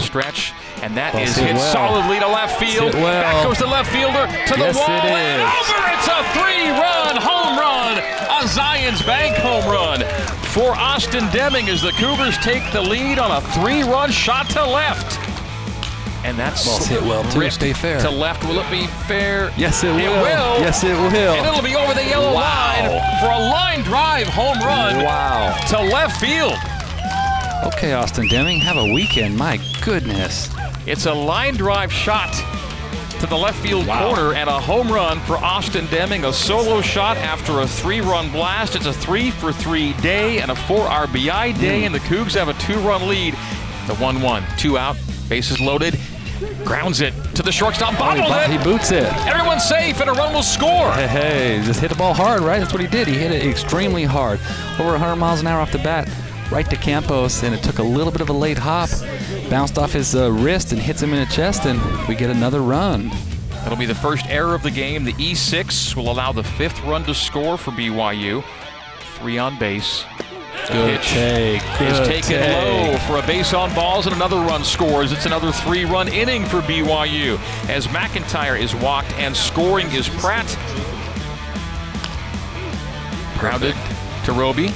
Stretch, and that Well, is hit well. solidly to left field. well. Back goes the left fielder to the Yes, wall it and over. It's a three-run home run, a Zions Bank home run for Austin Deming as the Cougars take the lead on a three-run shot to left. And that's Ball's hit well, too. Stay fair. To left, will it be fair? Yes, it will. It will. Yes, it will. And it'll be over the yellow Wow. line for a line drive home run Wow. to left field. Okay, Austin Deming, have a weekend. My goodness. It's a line drive shot to the left field Wow. corner and a home run for Austin Deming. A solo shot after a three run blast. It's a three for three day and a four RBI day, hmm. and the Cougs have a two run lead. The 1 1, two out, bases loaded. Grounds it to the shortstop, oh, He, bobbled bu- he it. boots it. Everyone's safe, and a run will score. Hey, hey, just hit the ball hard, right? That's what he did. He hit it extremely hard. Over 100 miles an hour off the bat, right to Campos, and it took a little bit of a late hop. Bounced off his uh, wrist and hits him in the chest, and we get another run. That'll be the first error of the game. The E6 will allow the fifth run to score for BYU. Three on base. Good pitch take. is taken take. low for a base on balls and another run scores. It's another three run inning for BYU as McIntyre is walked and scoring is Pratt. Grounded to Roby.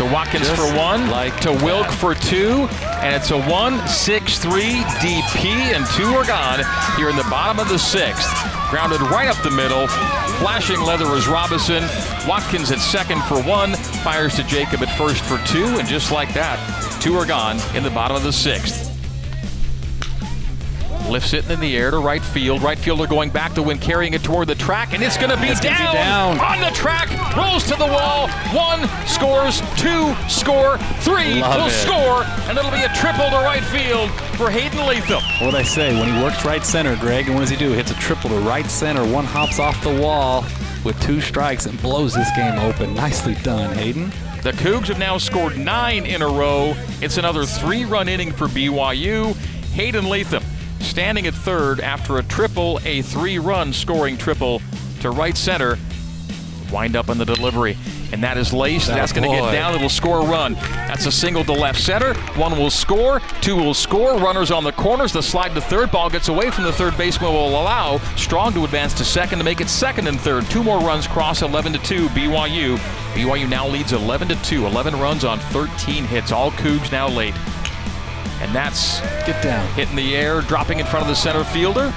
To Watkins Just for one, like to Wilk for two, and it's a one-six-three DP, and two are gone here in the bottom of the sixth. Grounded right up the middle, flashing leather is Robinson. Watkins at second for one, fires to Jacob at first for two, and just like that, two are gone in the bottom of the sixth. Lifts it in the air to right field. Right fielder going back to win, carrying it toward the track, and it's going to be down, down. on the track. Rolls to the wall. One scores, two score, three Love will it. score, and it'll be a triple to right field for Hayden Latham. What I say, when he works right center, Greg, and what does he do? Hits a triple to right center. One hops off the wall with two strikes and blows this game open. Nicely done, Hayden. The Cougs have now scored nine in a row. It's another three-run inning for BYU. Hayden Latham standing at third after a triple, a three-run scoring triple to right center. Wind up on the delivery. And that is laced. That That's going to get down. It'll score a run. That's a single to left center. One will score. Two will score. Runners on the corners. The slide to third. Ball gets away from the third baseman. Will allow Strong to advance to second to make it second and third. Two more runs cross 11 to 2. BYU. BYU now leads 11 to 2. 11 runs on 13 hits. All Cougs now late. And that's Get down. hitting the air, dropping in front of the center fielder.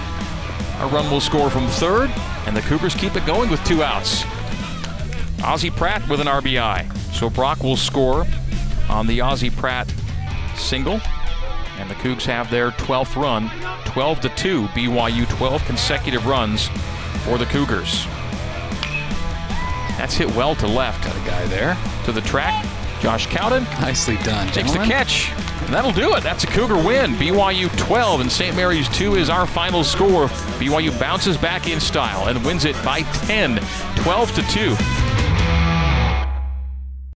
A run will score from third, and the Cougars keep it going with two outs. Ozzie Pratt with an RBI. So Brock will score on the Ozzie Pratt single. And the Cougs have their 12th run, 12 to 2. BYU 12 consecutive runs for the Cougars. That's hit well to left. Got a guy there. To the track, Josh Cowden Nicely done, takes the catch. And that'll do it. That's a Cougar win. BYU 12 and St. Mary's 2 is our final score. BYU bounces back in style and wins it by 10, 12 to 2.